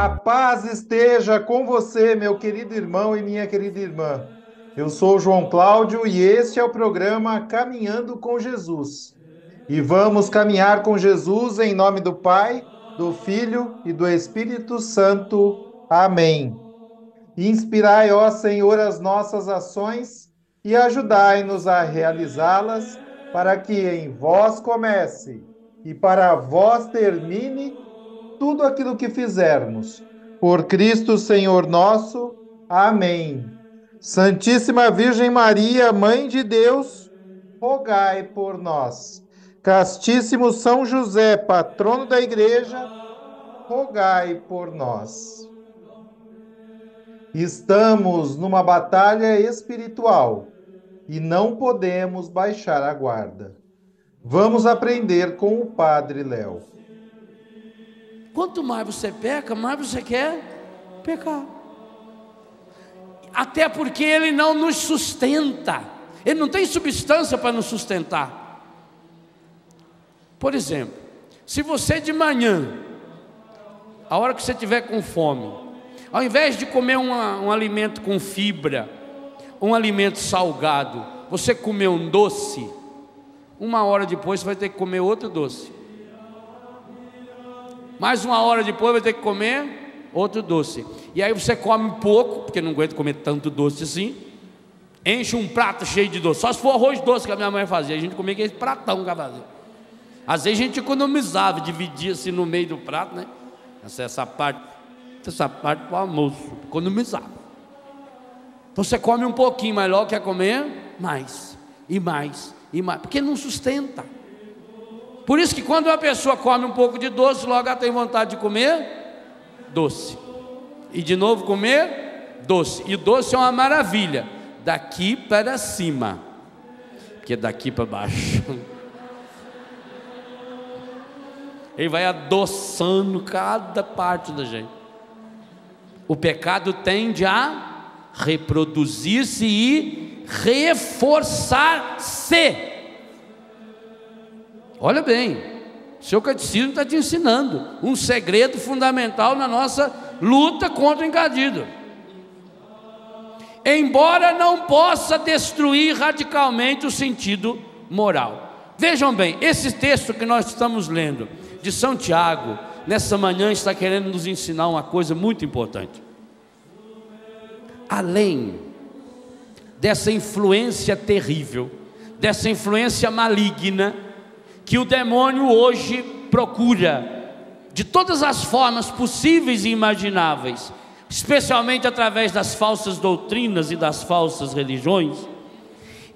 A paz esteja com você, meu querido irmão e minha querida irmã. Eu sou João Cláudio e este é o programa Caminhando com Jesus. E vamos caminhar com Jesus em nome do Pai, do Filho e do Espírito Santo. Amém. Inspirai, ó Senhor, as nossas ações e ajudai-nos a realizá-las, para que em vós comece e para vós termine tudo aquilo que fizermos. Por Cristo Senhor nosso. Amém. Santíssima Virgem Maria, Mãe de Deus, rogai por nós. Castíssimo São José, patrono da Igreja, rogai por nós. Estamos numa batalha espiritual e não podemos baixar a guarda. Vamos aprender com o Padre Léo. Quanto mais você peca, mais você quer pecar. Até porque ele não nos sustenta, ele não tem substância para nos sustentar. Por exemplo, se você de manhã, a hora que você tiver com fome, ao invés de comer uma, um alimento com fibra, um alimento salgado, você comer um doce, uma hora depois você vai ter que comer outro doce. Mais uma hora depois vai ter que comer outro doce. E aí você come pouco, porque não aguenta comer tanto doce assim. Enche um prato cheio de doce. Só se for arroz doce que a minha mãe fazia. A gente comia aquele pratão que ela fazia. Às vezes a gente economizava, dividia assim no meio do prato, né? Essa, essa parte, essa parte para o almoço. Economizava. Então você come um pouquinho, mas logo quer comer mais, e mais, e mais, porque não sustenta. Por isso que quando uma pessoa come um pouco de doce, logo ela tem vontade de comer doce. E de novo comer doce. E doce é uma maravilha. Daqui para cima. Porque daqui para baixo. Ele vai adoçando cada parte da gente. O pecado tende a reproduzir-se e reforçar-se. Olha bem, seu catecismo está te ensinando um segredo fundamental na nossa luta contra o encadido. Embora não possa destruir radicalmente o sentido moral. Vejam bem, esse texto que nós estamos lendo, de São Tiago, nessa manhã está querendo nos ensinar uma coisa muito importante. Além dessa influência terrível, dessa influência maligna, que o demônio hoje procura, de todas as formas possíveis e imagináveis, especialmente através das falsas doutrinas e das falsas religiões,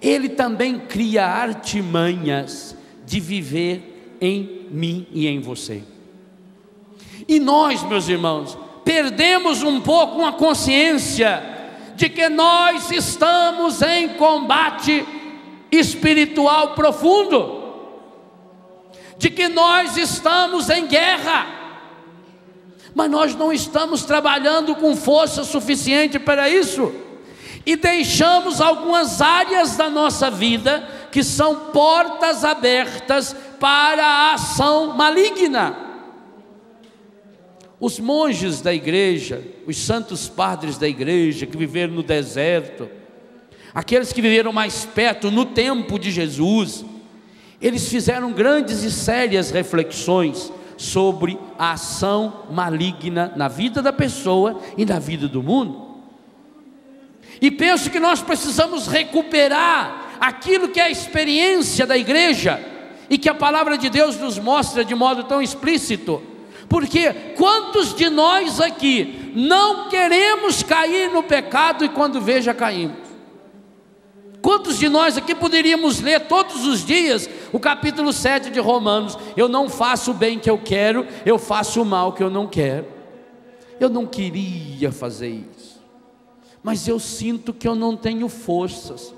ele também cria artimanhas de viver em mim e em você. E nós, meus irmãos, perdemos um pouco a consciência de que nós estamos em combate espiritual profundo de que nós estamos em guerra, mas nós não estamos trabalhando com força suficiente para isso, e deixamos algumas áreas da nossa vida que são portas abertas para a ação maligna. Os monges da igreja, os santos padres da igreja que viveram no deserto, aqueles que viveram mais perto no tempo de Jesus, eles fizeram grandes e sérias reflexões sobre a ação maligna na vida da pessoa e na vida do mundo. E penso que nós precisamos recuperar aquilo que é a experiência da igreja e que a palavra de Deus nos mostra de modo tão explícito. Porque quantos de nós aqui não queremos cair no pecado e quando veja caímos? Quantos de nós aqui poderíamos ler todos os dias o capítulo 7 de Romanos? Eu não faço o bem que eu quero, eu faço o mal que eu não quero. Eu não queria fazer isso. mas eu sinto que eu não tenho forças.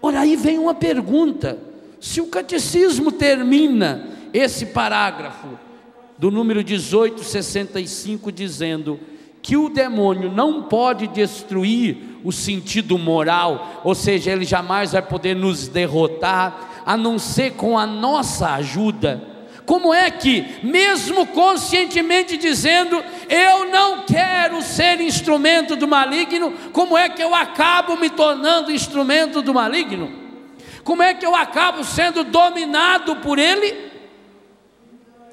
Ora, aí vem uma pergunta: se o catecismo termina esse parágrafo do número 1865 dizendo que o demônio não pode destruir o sentido moral, ou seja, ele jamais vai poder nos derrotar, a não ser com a nossa ajuda. Como é que, mesmo conscientemente dizendo, eu não quero ser instrumento do maligno, como é que eu acabo me tornando instrumento do maligno? Como é que eu acabo sendo dominado por ele?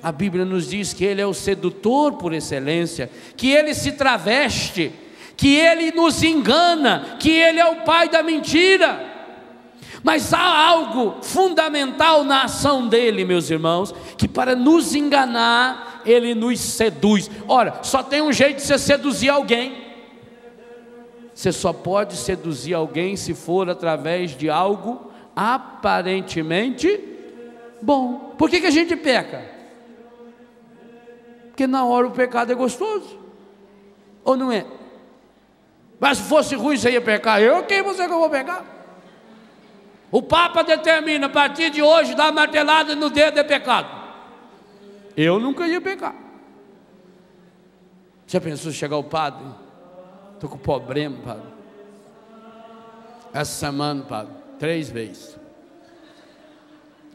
A Bíblia nos diz que ele é o sedutor por excelência, que ele se traveste, que ele nos engana, que ele é o pai da mentira. Mas há algo fundamental na ação dele, meus irmãos, que para nos enganar, ele nos seduz. Ora, só tem um jeito de você seduzir alguém. Você só pode seduzir alguém se for através de algo aparentemente bom. Por que, que a gente peca? Porque na hora o pecado é gostoso. Ou não é? Mas se fosse ruim, você ia pecar. Eu, quem você que eu vou pecar? O Papa determina, a partir de hoje, dar martelada no dedo é pecado. Eu nunca ia pecar. Já pensou chegar o padre? Estou com problema, padre. Essa semana, padre, três vezes.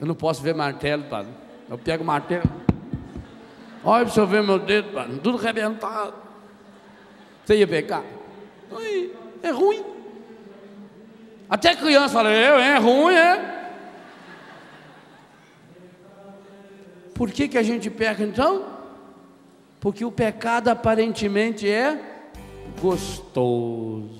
Eu não posso ver martelo, padre. Eu pego martelo. Olha para você ver meu dedo, mano, tudo arrebentado. Você ia pecar? Aí, é ruim. Até criança fala, eu, é ruim, é. Por que, que a gente peca então? Porque o pecado aparentemente é gostoso.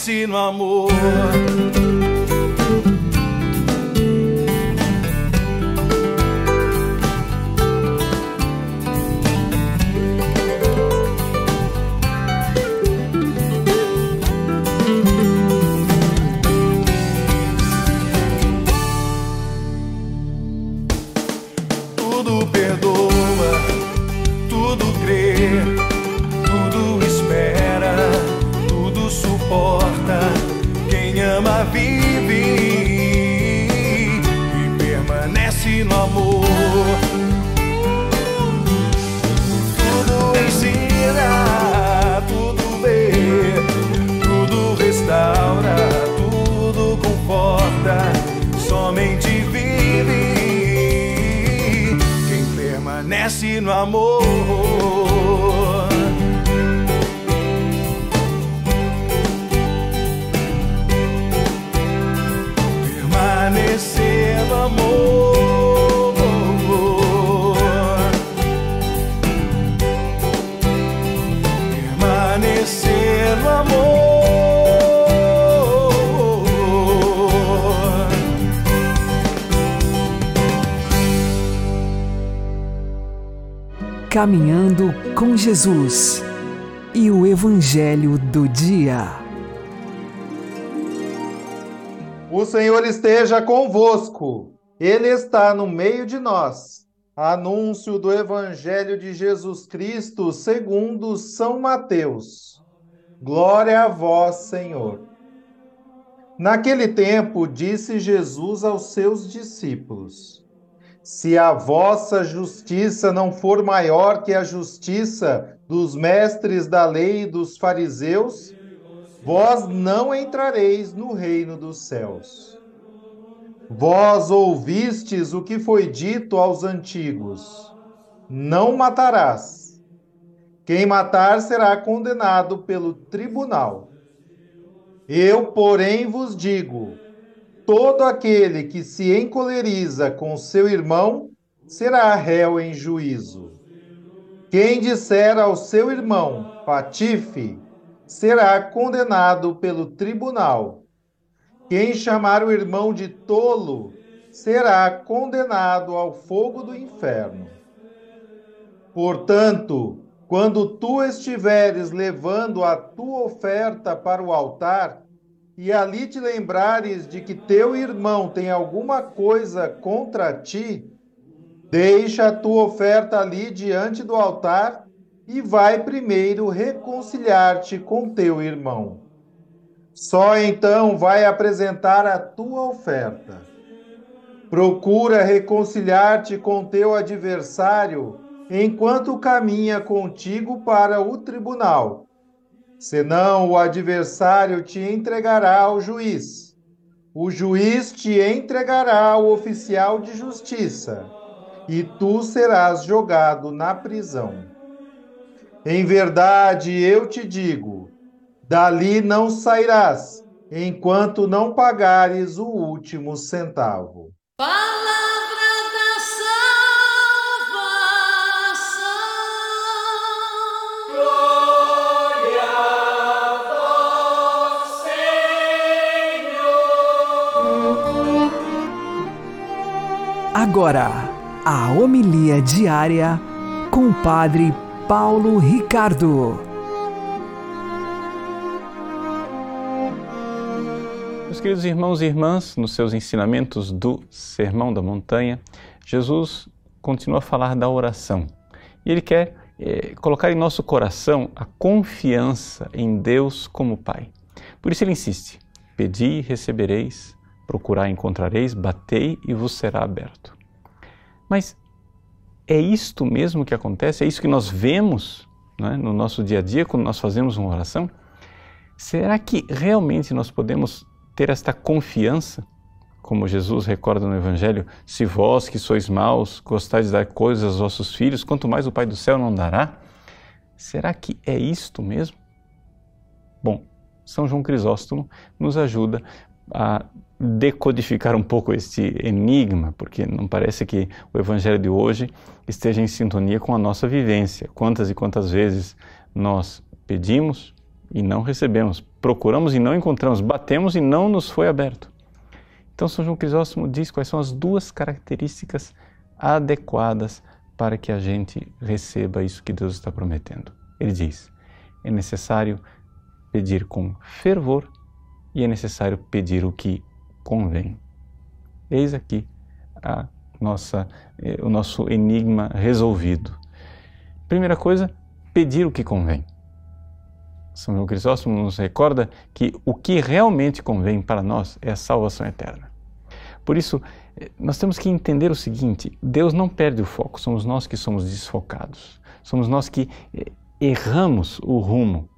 permanece no amor. Caminhando com Jesus e o Evangelho do Dia. O Senhor esteja convosco, Ele está no meio de nós. Anúncio do Evangelho de Jesus Cristo segundo São Mateus. Glória a vós, Senhor. Naquele tempo, disse Jesus aos seus discípulos: Se a vossa justiça não for maior que a justiça dos mestres da lei e dos fariseus, vós não entrareis no reino dos céus. Vós ouvistes o que foi dito aos antigos: Não matarás. Quem matar será condenado pelo tribunal. Eu, porém, vos digo: todo aquele que se encoleriza com seu irmão será réu em juízo. Quem disser ao seu irmão, patife, será condenado pelo tribunal. Quem chamar o irmão de tolo será condenado ao fogo do inferno. Portanto, quando tu estiveres levando a tua oferta para o altar, e ali te lembrares de que teu irmão tem alguma coisa contra ti, deixa a tua oferta ali diante do altar e vai primeiro reconciliar-te com teu irmão. Só então vai apresentar a tua oferta. Procura reconciliar-te com teu adversário enquanto caminha contigo para o tribunal. Senão o adversário te entregará ao juiz. O juiz te entregará ao oficial de justiça, e tu serás jogado na prisão. Em verdade, eu te digo: dali não sairás, enquanto não pagares o último centavo. Palavra Agora, a homilia diária com o Padre Paulo Ricardo. Meus queridos irmãos e irmãs, nos seus ensinamentos do Sermão da Montanha, Jesus continua a falar da oração. E ele quer eh, colocar em nosso coração a confiança em Deus como Pai. Por isso ele insiste: Pedi e recebereis, procurar encontrareis, batei e vos será aberto. Mas é isto mesmo que acontece? É isso que nós vemos né, no nosso dia a dia quando nós fazemos uma oração? Será que realmente nós podemos ter esta confiança? Como Jesus recorda no Evangelho, se vós que sois maus gostais de dar coisas aos vossos filhos, quanto mais o Pai do céu não dará? Será que é isto mesmo? Bom, São João Crisóstomo nos ajuda a decodificar um pouco este enigma, porque não parece que o Evangelho de hoje esteja em sintonia com a nossa vivência. Quantas e quantas vezes nós pedimos e não recebemos, procuramos e não encontramos, batemos e não nos foi aberto. Então, São João Crisóstomo diz quais são as duas características adequadas para que a gente receba isso que Deus está prometendo. Ele diz: é necessário pedir com fervor e é necessário pedir o que convém. Eis aqui a nossa, eh, o nosso enigma resolvido. Primeira coisa, pedir o que convém. São João Crisóstomo nos recorda que o que realmente convém para nós é a salvação eterna. Por isso, eh, nós temos que entender o seguinte: Deus não perde o foco, somos nós que somos desfocados. Somos nós que eh, erramos o rumo,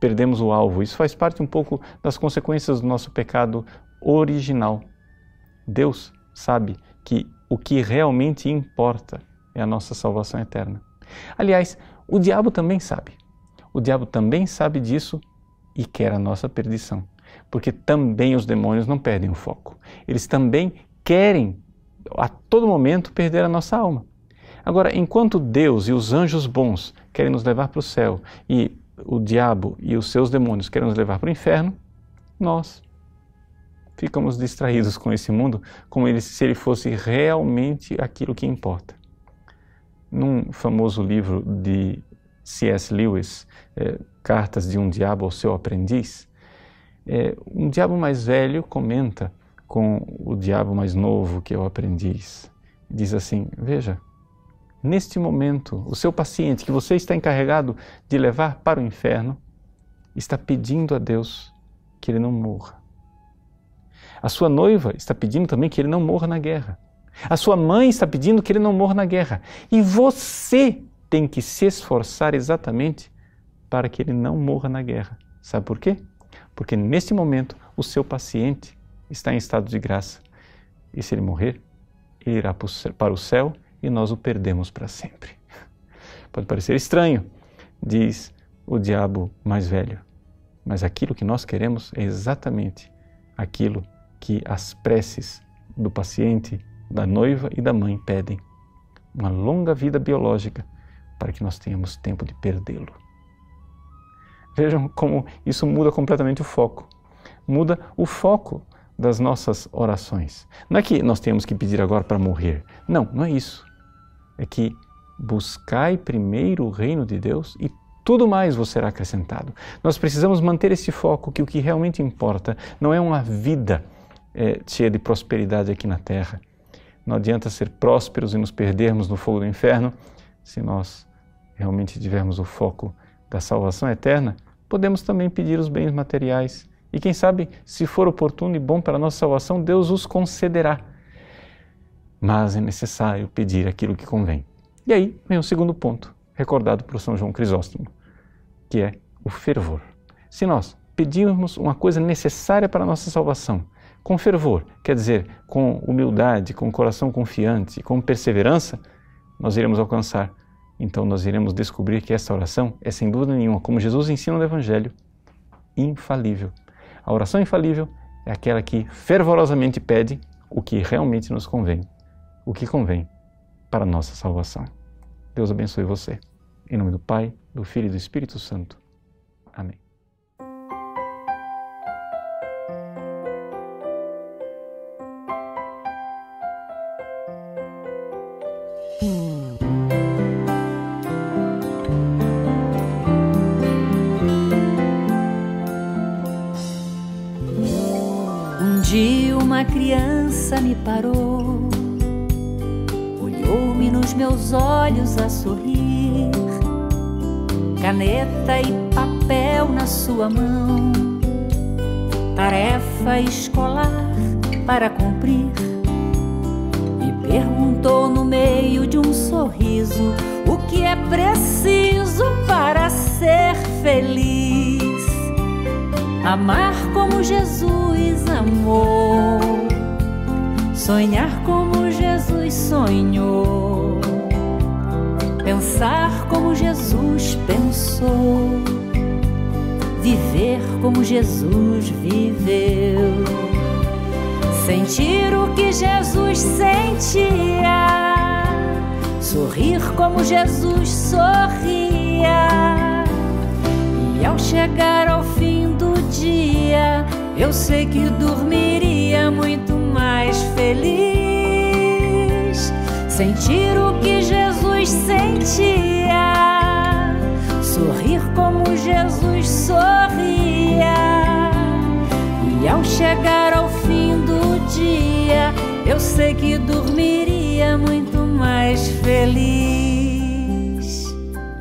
perdemos o alvo. Isso faz parte um pouco das consequências do nosso pecado original. Deus sabe que o que realmente importa é a nossa salvação eterna. Aliás, o diabo também sabe. O diabo também sabe disso e quer a nossa perdição, porque também os demônios não perdem o foco. Eles também querem a todo momento perder a nossa alma. Agora, enquanto Deus e os anjos bons querem nos levar para o céu e o diabo e os seus demônios querem nos levar para o inferno, nós ficamos distraídos com esse mundo como ele, se ele fosse realmente aquilo que importa. Num famoso livro de C.S. Lewis, é, Cartas de um Diabo ao Seu Aprendiz, é, um diabo mais velho comenta com o diabo mais novo, que é o aprendiz. Diz assim: Veja, neste momento, o seu paciente que você está encarregado de levar para o inferno está pedindo a Deus que ele não morra. A sua noiva está pedindo também que ele não morra na guerra. A sua mãe está pedindo que ele não morra na guerra. E você tem que se esforçar exatamente para que ele não morra na guerra. Sabe por quê? Porque neste momento o seu paciente está em estado de graça. E se ele morrer, ele irá para o céu e nós o perdemos para sempre. Pode parecer estranho, diz o diabo mais velho, mas aquilo que nós queremos é exatamente aquilo que as preces do paciente, da noiva e da mãe pedem. Uma longa vida biológica para que nós tenhamos tempo de perdê-lo. Vejam como isso muda completamente o foco. Muda o foco das nossas orações. Não é que nós temos que pedir agora para morrer. Não, não é isso. É que buscai primeiro o reino de Deus e tudo mais vos será acrescentado. Nós precisamos manter esse foco que o que realmente importa não é uma vida é, cheia de prosperidade aqui na terra. Não adianta ser prósperos e nos perdermos no fogo do inferno se nós realmente tivermos o foco da salvação eterna. Podemos também pedir os bens materiais e, quem sabe, se for oportuno e bom para a nossa salvação, Deus os concederá. Mas é necessário pedir aquilo que convém. E aí vem o segundo ponto, recordado por São João Crisóstomo, que é o fervor. Se nós pedirmos uma coisa necessária para a nossa salvação, com fervor, quer dizer, com humildade, com coração confiante, com perseverança, nós iremos alcançar. Então nós iremos descobrir que essa oração é sem dúvida nenhuma, como Jesus ensina no Evangelho, infalível. A oração infalível é aquela que fervorosamente pede o que realmente nos convém, o que convém para a nossa salvação. Deus abençoe você. Em nome do Pai, do Filho e do Espírito Santo. Amém. Parou, olhou-me nos meus olhos a sorrir, caneta e papel na sua mão, tarefa escolar para cumprir. E perguntou no meio de um sorriso o que é preciso para ser feliz. Amar como Jesus amou, sonhar como Jesus sonhou, pensar como Jesus pensou, viver como Jesus viveu, sentir o que Jesus sentia, sorrir como Jesus sorria. E ao chegar ao fim do dia, eu sei que dormiria muito mais feliz. Sentir o que Jesus sentia, sorrir como Jesus sorria. E ao chegar ao fim do dia, eu sei que dormiria muito mais feliz.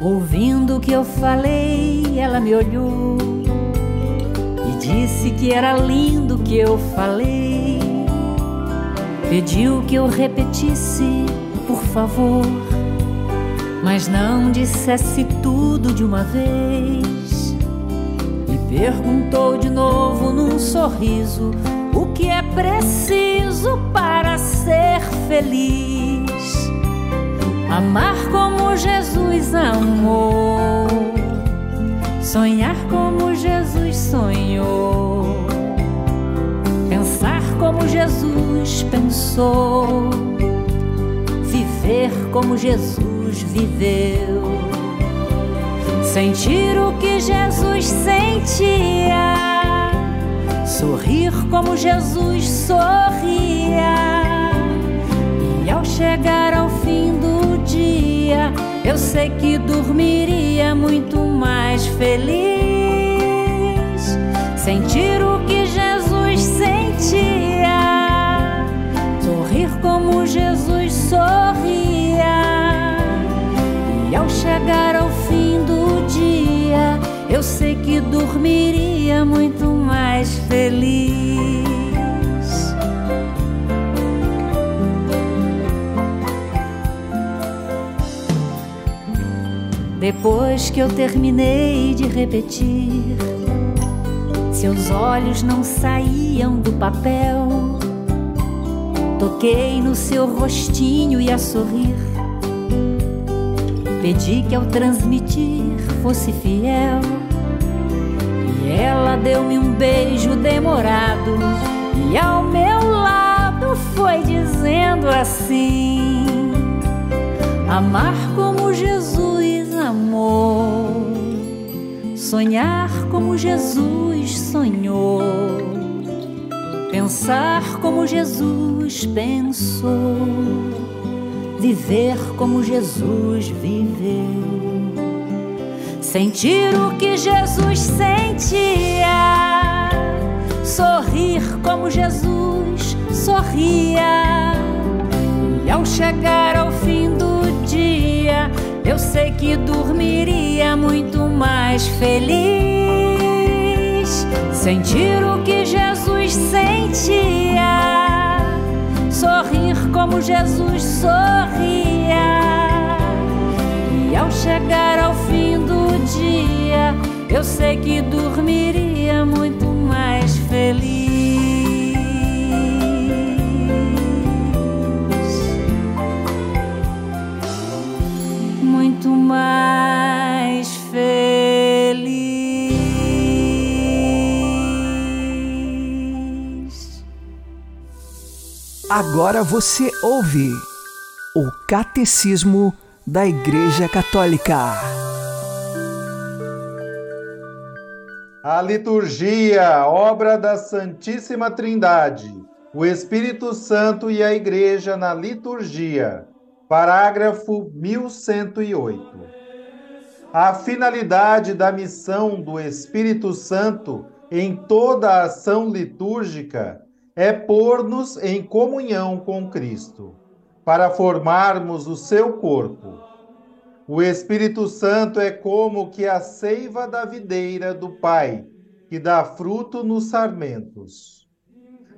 Ouvindo o que eu falei, ela me olhou e disse que era lindo o que eu falei. Pediu que eu repetisse, por favor, mas não dissesse tudo de uma vez. E perguntou de novo num sorriso o que é preciso para ser feliz. Amar como Jesus amou, sonhar como Jesus sonhou, como Jesus pensou, viver como Jesus viveu, sentir o que Jesus sentia, sorrir como Jesus sorria. E ao chegar ao fim do dia, eu sei que dormiria muito mais feliz. Sentir o que Jesus sentia, chegar ao fim do dia, eu sei que dormiria muito mais feliz. Depois que eu terminei de repetir, seus olhos não saíam do papel. Toquei no seu rostinho e a sorrir. Pedi que ao transmitir fosse fiel. E ela deu-me um beijo demorado. E ao meu lado foi dizendo assim: Amar como Jesus amou, sonhar como Jesus sonhou, pensar como Jesus pensou, viver como Jesus viveu, sentir o que Jesus sentia, sorrir como Jesus sorria, e ao chegar ao fim do dia, eu sei que dormiria muito mais feliz. Sentir o que Jesus sentia, sorrir como Jesus sorria. E ao chegar ao fim do dia, eu sei que dormiria muito Agora você ouve o Catecismo da Igreja Católica. A liturgia, obra da Santíssima Trindade, o Espírito Santo e a Igreja na liturgia. Parágrafo 1108. A finalidade da missão do Espírito Santo em toda a ação litúrgica é pôr-nos em comunhão com Cristo, para formarmos o seu corpo. O Espírito Santo é como que a seiva da videira do Pai, que dá fruto nos sarmentos.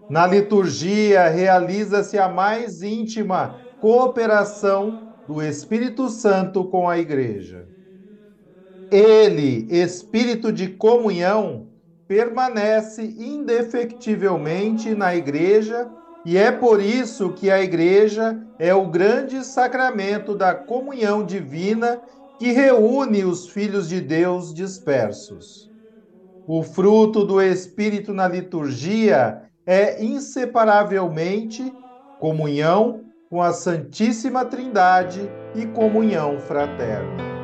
Na liturgia realiza-se a mais íntima cooperação do Espírito Santo com a Igreja. Ele, Espírito de comunhão, permanece indefectivelmente na Igreja e é por isso que a Igreja é o grande sacramento da comunhão divina que reúne os filhos de Deus dispersos. O fruto do Espírito na liturgia é inseparavelmente comunhão com a Santíssima Trindade e comunhão fraterna.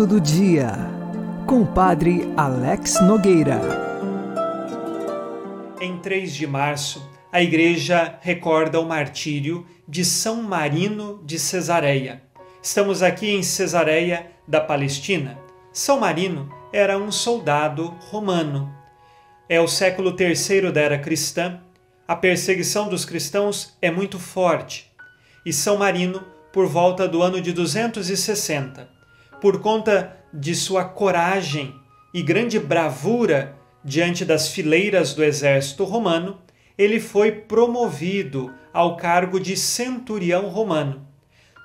Santo do Dia, com o Padre Alex Nogueira. Em 3 de março, a Igreja recorda o martírio de São Marino de Cesareia. Estamos aqui em Cesareia da Palestina. São Marino era um soldado romano. É o século terceiro da era cristã. A perseguição dos cristãos é muito forte. E São Marino, por volta do ano de 260, por conta de sua coragem e grande bravura diante das fileiras do exército romano, ele foi promovido ao cargo de centurião romano.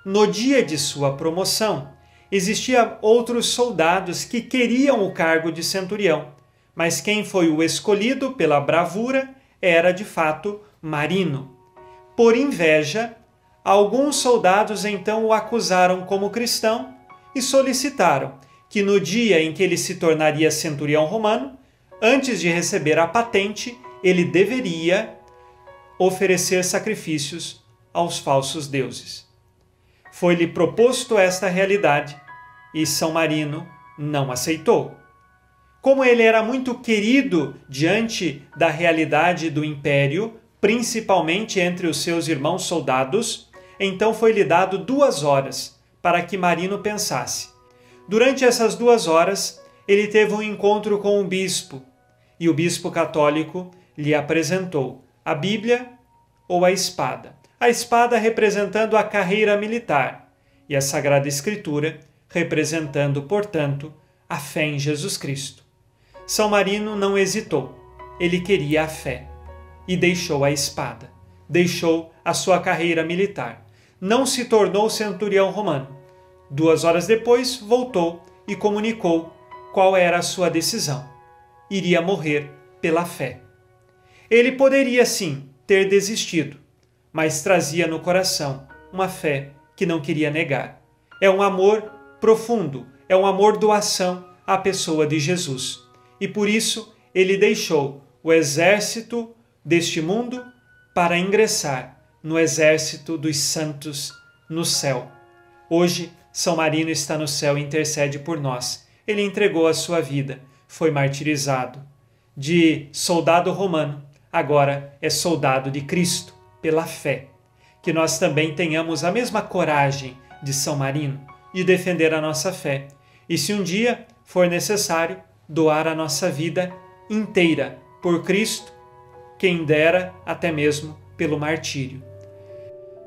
No dia de sua promoção, existiam outros soldados que queriam o cargo de centurião, mas quem foi o escolhido pela bravura era de fato Marino. Por inveja, Alguns soldados então o acusaram como cristão e solicitaram que no dia em que ele se tornaria centurião romano, antes de receber a patente, ele deveria oferecer sacrifícios aos falsos deuses. Foi-lhe proposto esta realidade e São Marino não aceitou. Como ele era muito querido diante da realidade do império, principalmente entre os seus irmãos soldados, então foi-lhe dado duas horas para que Marino pensasse. Durante essas duas horas, ele teve um encontro com o bispo, e o bispo católico lhe apresentou a Bíblia ou a espada. A espada representando a carreira militar e a Sagrada Escritura representando, portanto, a fé em Jesus Cristo. São Marino não hesitou. Ele queria a fé e deixou a espada. Deixou a sua carreira militar. Não se tornou centurião romano. Duas horas depois, voltou e comunicou qual era a sua decisão. Iria morrer pela fé. Ele poderia sim ter desistido, mas trazia no coração uma fé que não queria negar. É um amor profundo, é um amor doação à pessoa de Jesus. E por isso ele deixou o exército deste mundo para ingressar no exército dos santos no céu. Hoje, São Marino está no céu e intercede por nós. Ele entregou a sua vida, foi martirizado. De soldado romano, agora é soldado de Cristo, pela fé. Que nós também tenhamos a mesma coragem de São Marino de defender a nossa fé. E se um dia for necessário, doar a nossa vida inteira por Cristo, quem dera até mesmo pelo martírio.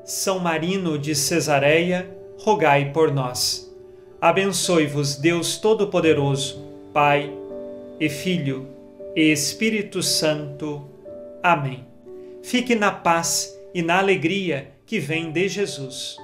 São Marino de Cesareia, rogai por nós. Abençoe-vos Deus Todo-Poderoso, Pai e Filho e Espírito Santo. Amém. Fique na paz e na alegria que vem de Jesus.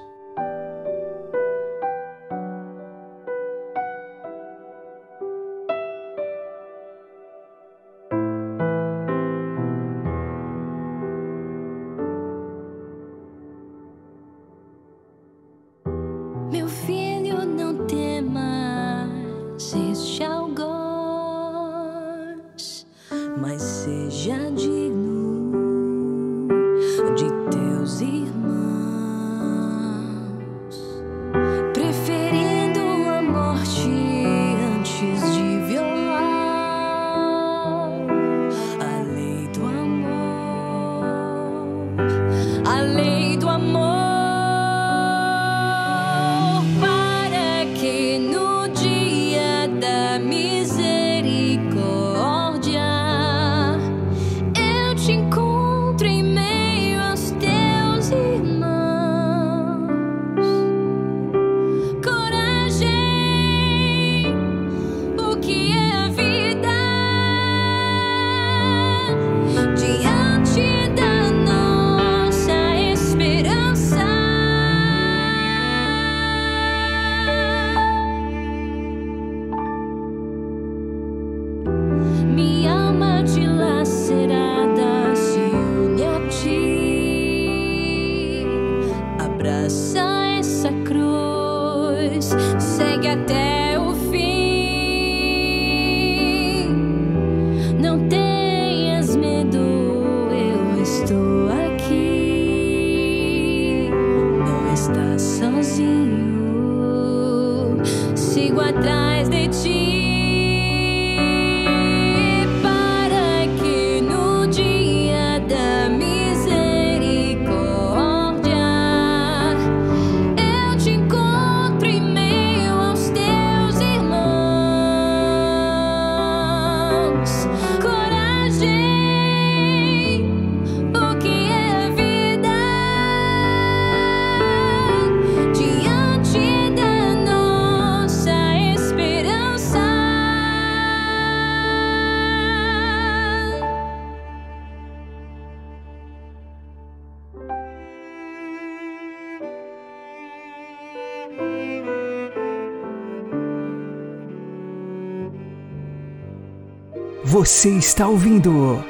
Você está ouvindo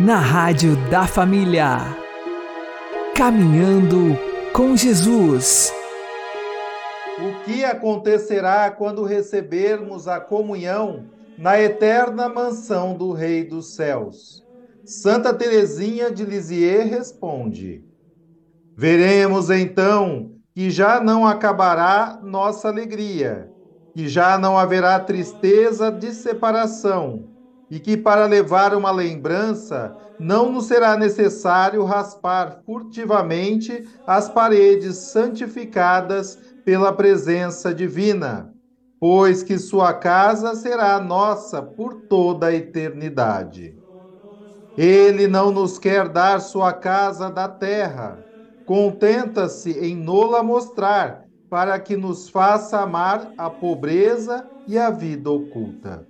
na Rádio da Família. Caminhando com Jesus. O que acontecerá quando recebermos a comunhão na eterna mansão do Rei dos Céus? Santa Teresinha de Lisieux responde: Veremos então que já não acabará nossa alegria, que já não haverá tristeza de separação, e que para levar uma lembrança não nos será necessário raspar furtivamente as paredes santificadas pela presença divina, pois que sua casa será nossa por toda a eternidade. Ele não nos quer dar sua casa da terra, contenta-se em nola mostrar, para que nos faça amar a pobreza e a vida oculta.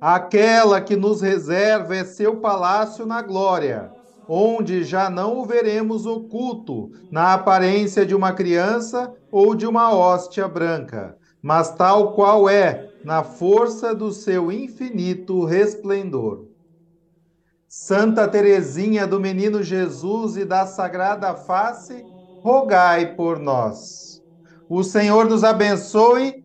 Aquela que nos reserva é seu palácio na glória, onde já não o veremos oculto na aparência de uma criança ou de uma hóstia branca, mas tal qual é, na força do seu infinito resplendor. Santa Teresinha do Menino Jesus e da Sagrada Face, rogai por nós. O Senhor nos abençoe,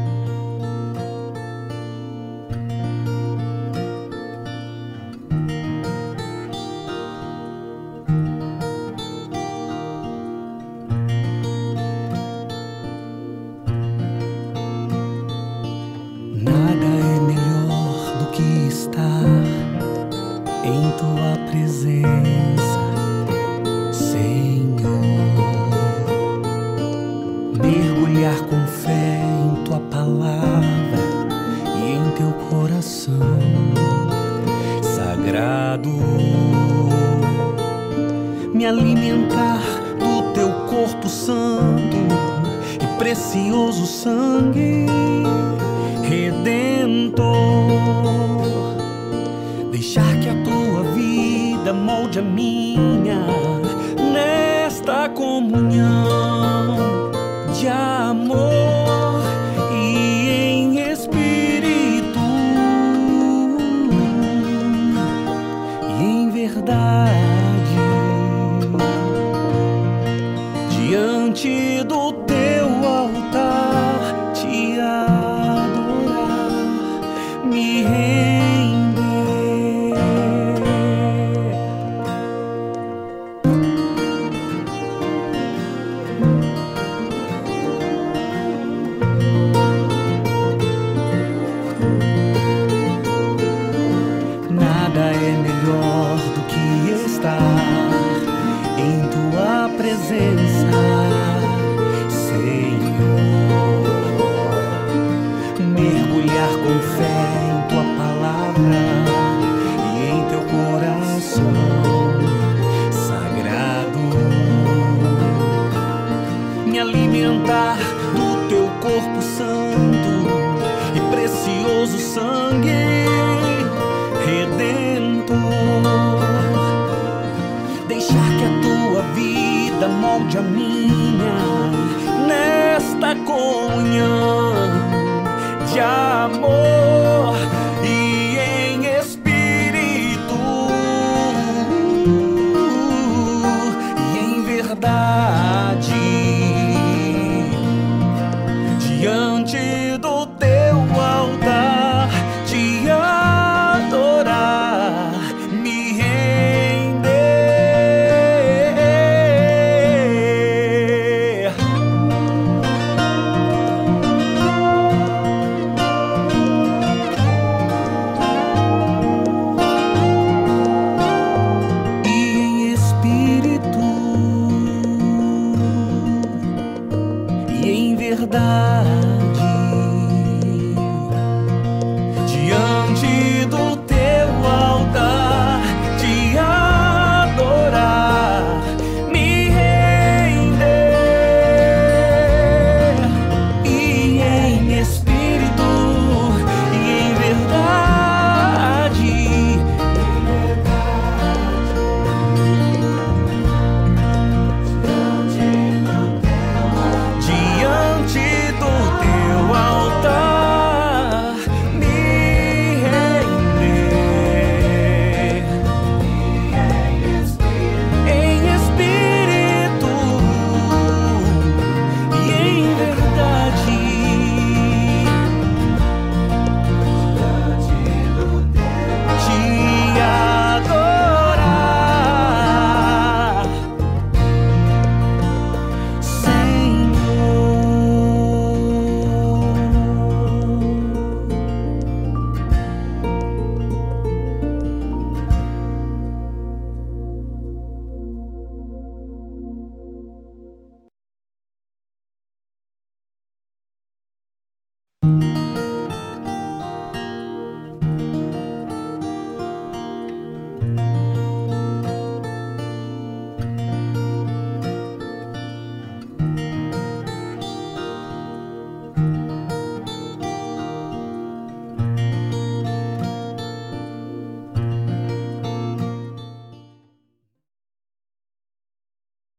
Vida minha